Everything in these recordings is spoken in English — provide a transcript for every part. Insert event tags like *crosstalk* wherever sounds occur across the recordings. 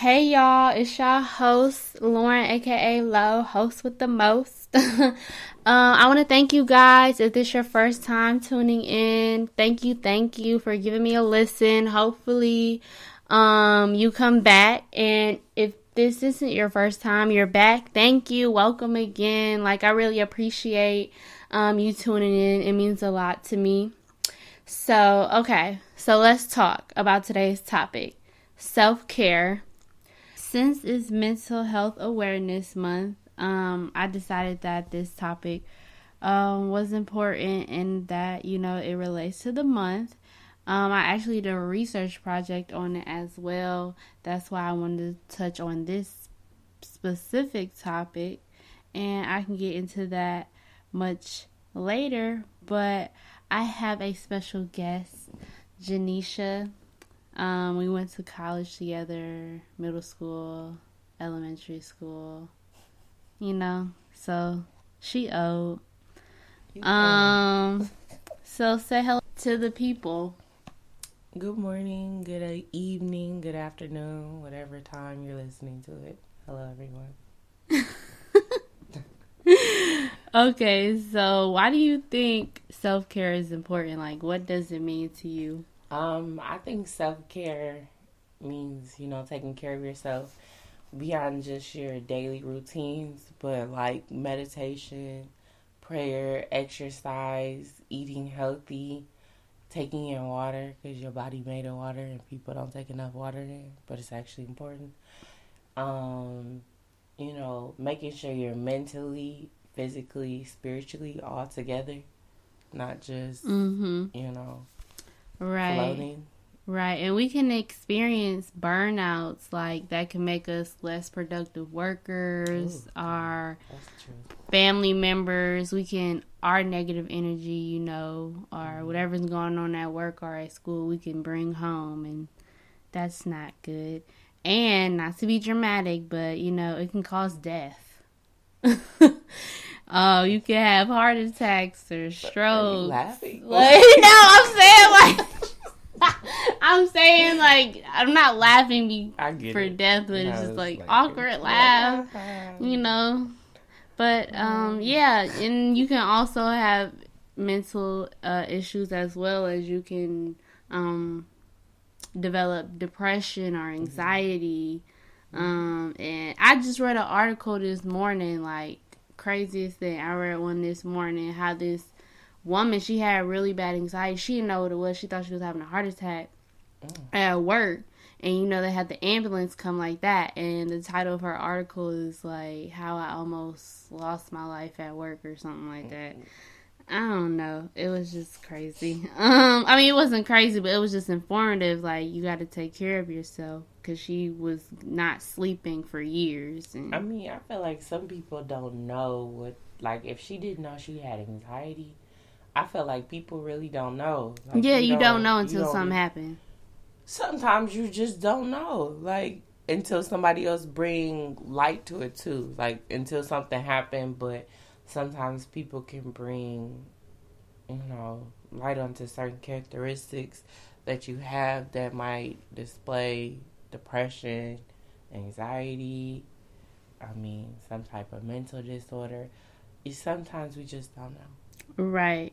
Hey y'all, it's y'all host Lauren, aka Lo, host with the most. um, *laughs* I want to thank you guys. If this your first time tuning in, thank you, thank you for giving me a listen. Hopefully, um, you come back. And if this isn't your first time, you're back. Thank you, welcome again. Like I really appreciate um you tuning in. It means a lot to me. So okay, so let's talk about today's topic: self care since it's Mental Health Awareness Month, um, I decided that this topic um, was important and that you know it relates to the month. Um, I actually did a research project on it as well. That's why I wanted to touch on this specific topic, and I can get into that much later. But I have a special guest, Janisha. Um, we went to college together, middle school, elementary school. You know, so she owed. Um, so say hello to the people. Good morning, good evening, good afternoon, whatever time you're listening to it. Hello, everyone. *laughs* okay, so why do you think self care is important? Like, what does it mean to you? Um, I think self care means, you know, taking care of yourself beyond just your daily routines, but like meditation, prayer, exercise, eating healthy, taking in water because your body made of water and people don't take enough water in, but it's actually important. Um, you know, making sure you're mentally, physically, spiritually all together, not just, Mm-hmm. you know, Right. floating. Right. And we can experience burnouts like that can make us less productive workers, Ooh. our family members. We can, our negative energy, you know, or mm-hmm. whatever's going on at work or at school, we can bring home. And that's not good. And not to be dramatic, but, you know, it can cause death. *laughs* Oh, you can have heart attacks or strokes. laughing? Like, *laughs* no, I'm saying like saying like I'm not laughing be, I get for it. death, but No, it's just like, like- awkward laugh, you know. But um, yeah, and you can also have mental uh, issues as well as you can um develop depression or anxiety. Um, and I just read an article this morning, like craziest thing. I read one this morning how this woman she had really bad anxiety. She didn't know what it was. She thought she was having a heart attack Mm. at work. And you know they had the ambulance come like that. And the title of her article is like how I almost lost my life at work or something like that. I don't know. It was just crazy. *laughs* Um, I mean, it wasn't crazy, but it was just informative. Like you got to take care of yourself because she was not sleeping for years. And I mean, I feel like some people don't know what, like, if she didn't know she had anxiety, I feel like people really don't know. Like, yeah, you don't, know until don't- something happened. Sometimes you just don't know, like, until somebody else bring light to it too. Like, until something happened, but sometimes people can bring, you know, light onto certain characteristics that you have that might display depression, anxiety, I mean, some type of mental disorder. Sometimes we just don't know. Right.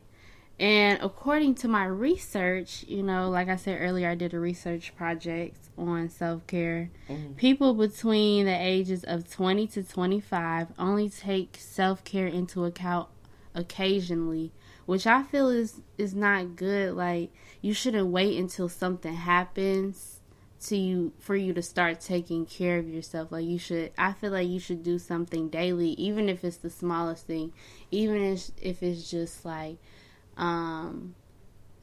And according to my research, you know, like I said earlier, I did a research project on self care. Mhm. People between the ages of 20 to 25 only take self care into account occasionally, which I feel is is not good. Like you shouldn't wait until something happens to you for you to start taking care of yourself. Like you should I feel like you should do something daily, even if it's the smallest thing, even if if it's just like um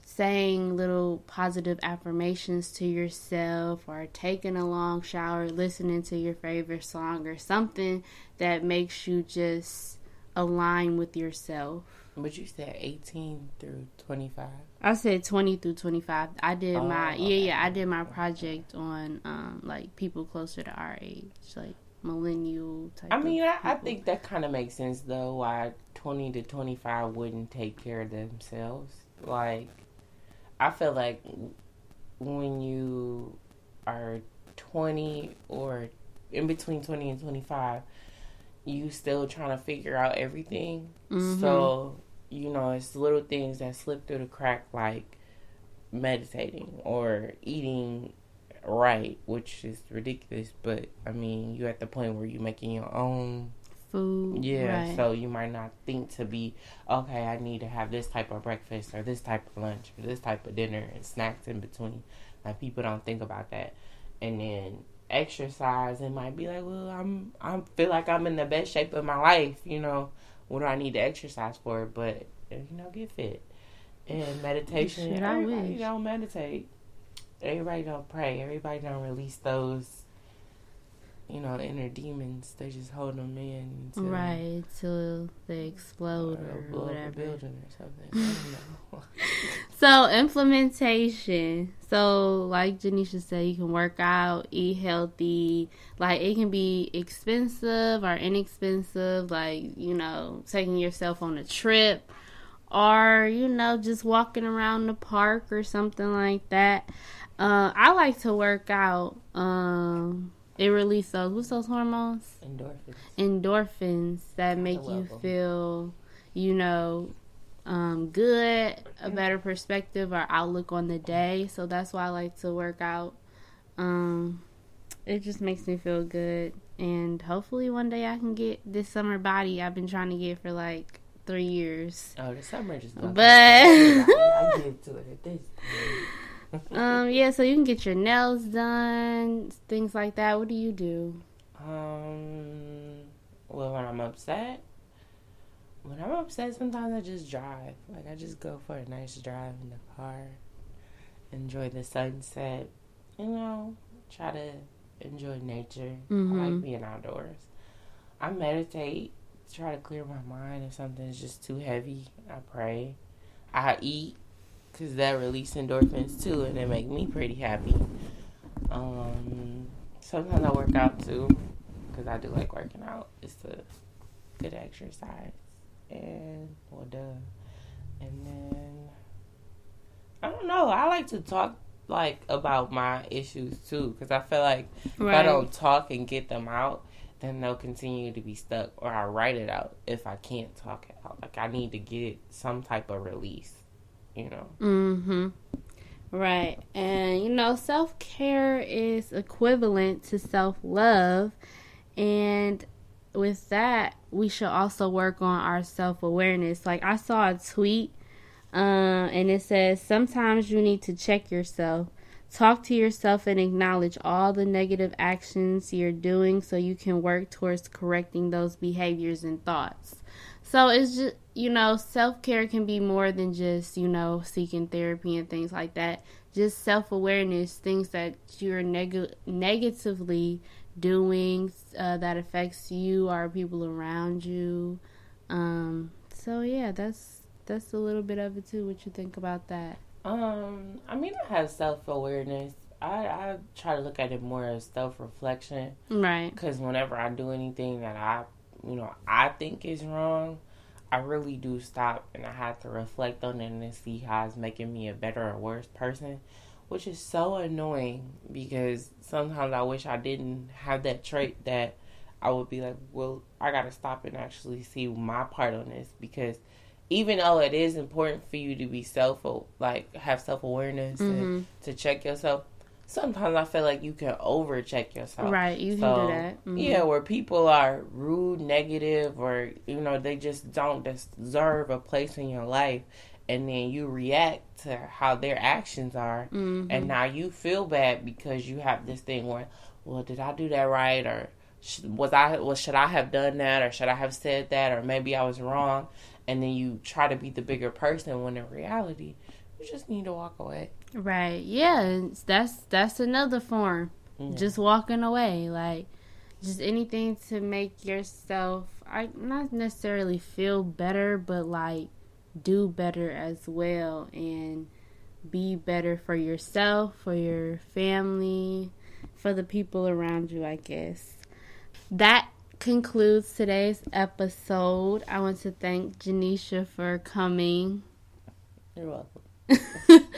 saying little positive affirmations to yourself or taking a long shower, listening to your favorite song or something that makes you just align with yourself. But you said 18 through 25. I said 20 through 25. I did Oh, my yeah, okay. yeah, I did my project on um like people closer to our age, like millennial type I mean, I, I think that kind of makes sense though. Why twenty to twenty five wouldn't take care of themselves? Like, I feel like when you are 20 or in between 20 and 25, you still trying to figure out everything. Mm-hmm. So, you know, it's little things that slip through the crack like meditating or eating right, which is ridiculous, but I mean, you're at the point where you're making your own food. Yeah, right. so you might not think to be okay. I need to have this type of breakfast or this type of lunch or this type of dinner and snacks in between. Like people don't think about that, and then exercise it might be like, well, I'm I feel like I'm in the best shape of my life. You know, what do I need to exercise for? But you know, get fit and *sighs* meditation. Shit, everybody don't meditate. Everybody don't pray. Everybody don't release those you know, inner demons. They just hold them in, until, right? Till they explode or, or whatever. building or something. *laughs* *laughs* so implementation. So like Janisha said, you can work out, eat healthy. Like it can be expensive or inexpensive. Like you know, taking yourself on a trip. Or you know, just walking around the park or something like that. Uh, I like to work out. Um, it releases those what's those hormones? Endorphins. Endorphins that make you feel, you know, um, good, a better perspective or outlook on the day. So that's why I like to work out. Um, it just makes me feel good, and hopefully one day I can get this summer body I've been trying to get for like three years. Oh, the summer just. But I, I *laughs* get to it at this point *laughs* um, yeah, so you can get your nails done, things like that. What do you do? Um, well, when I'm upset, when I'm upset, sometimes I just drive. Like I just go for a nice drive in the car, enjoy the sunset. You know, try to enjoy nature. Mm-hmm. I like being outdoors. I meditate, try to clear my mind if something's just too heavy. I pray. I eat because that release endorphins too, and it make me pretty happy. Um, sometimes I work out too, because I do like working out. It's a good exercise, and well done. And then I don't know. I like to talk like about my issues too, because I feel like right. if I don't talk and get them out, then they'll continue to be stuck. Or I write it out if I can't talk it out. Like I need to get some type of release you know. Mm-hmm. Right. And you know, self-care is equivalent to self-love and with that, we should also work on our self-awareness. Like I saw a tweet uh, and it says sometimes you need to check yourself. Talk to yourself and acknowledge all the negative actions you're doing so you can work towards correcting those behaviors and thoughts. So it's just you know, self care can be more than just, you know, seeking therapy and things like that. Just self awareness, things that you're neg- negatively doing uh, that affects you or people around you. Um, so yeah, that's that's a little bit of it too. What you think about that? Um, I mean, I have self awareness. I I try to look at it more as self reflection, right? Because whenever I do anything that I, you know, I think is wrong, I really do stop and I have to reflect on it and see how it's making me a better or worse person, which is so annoying because sometimes I wish I didn't have that trait that I would be like, well, I got to stop and actually see my part on this because even though it is important for you to be self like have self awareness mm-hmm. and to check yourself, sometimes I feel like you can over check yourself. Right, you so, can do that. Mm-hmm. Yeah, where people are rude, negative, or you know they just don't deserve a place in your life, and then you react to how their actions are, mm-hmm. and now you feel bad because you have this thing where, well, did I do that right, or was I was should I have done that, or should I have said that, or maybe I was wrong, and then you try to be the bigger person when in reality you just need to walk away. Right. Yeah, that's that's another form. Yeah. Just walking away, like just anything to make yourself I not necessarily feel better, but like do better as well and be better for yourself, for your family, for the people around you, I guess. That concludes today's episode. I want to thank Janisha for coming. You're welcome.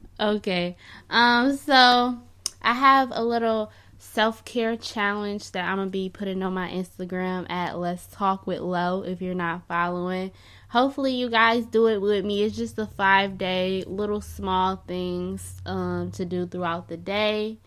*laughs* okay. Um so I have a little self care challenge that I'm gonna be putting on my Instagram at Let's Talk with Lo If you're not following, hopefully you guys do it with me. It's just a five day little small things um, to do throughout the day,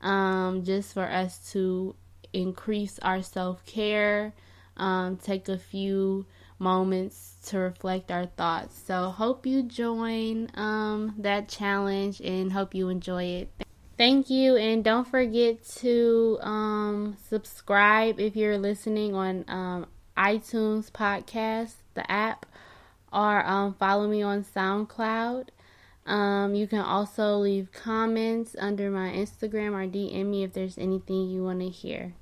um, just for us to increase our self care. Um, take a few moments to reflect our thoughts. So hope you join um, that challenge and hope you enjoy it. Thank you, and don't forget to um, subscribe if you're listening on um, iTunes podcast, the app, or um, follow me on SoundCloud. Um, you can also leave comments under my Instagram or DM me if there's anything you want to hear.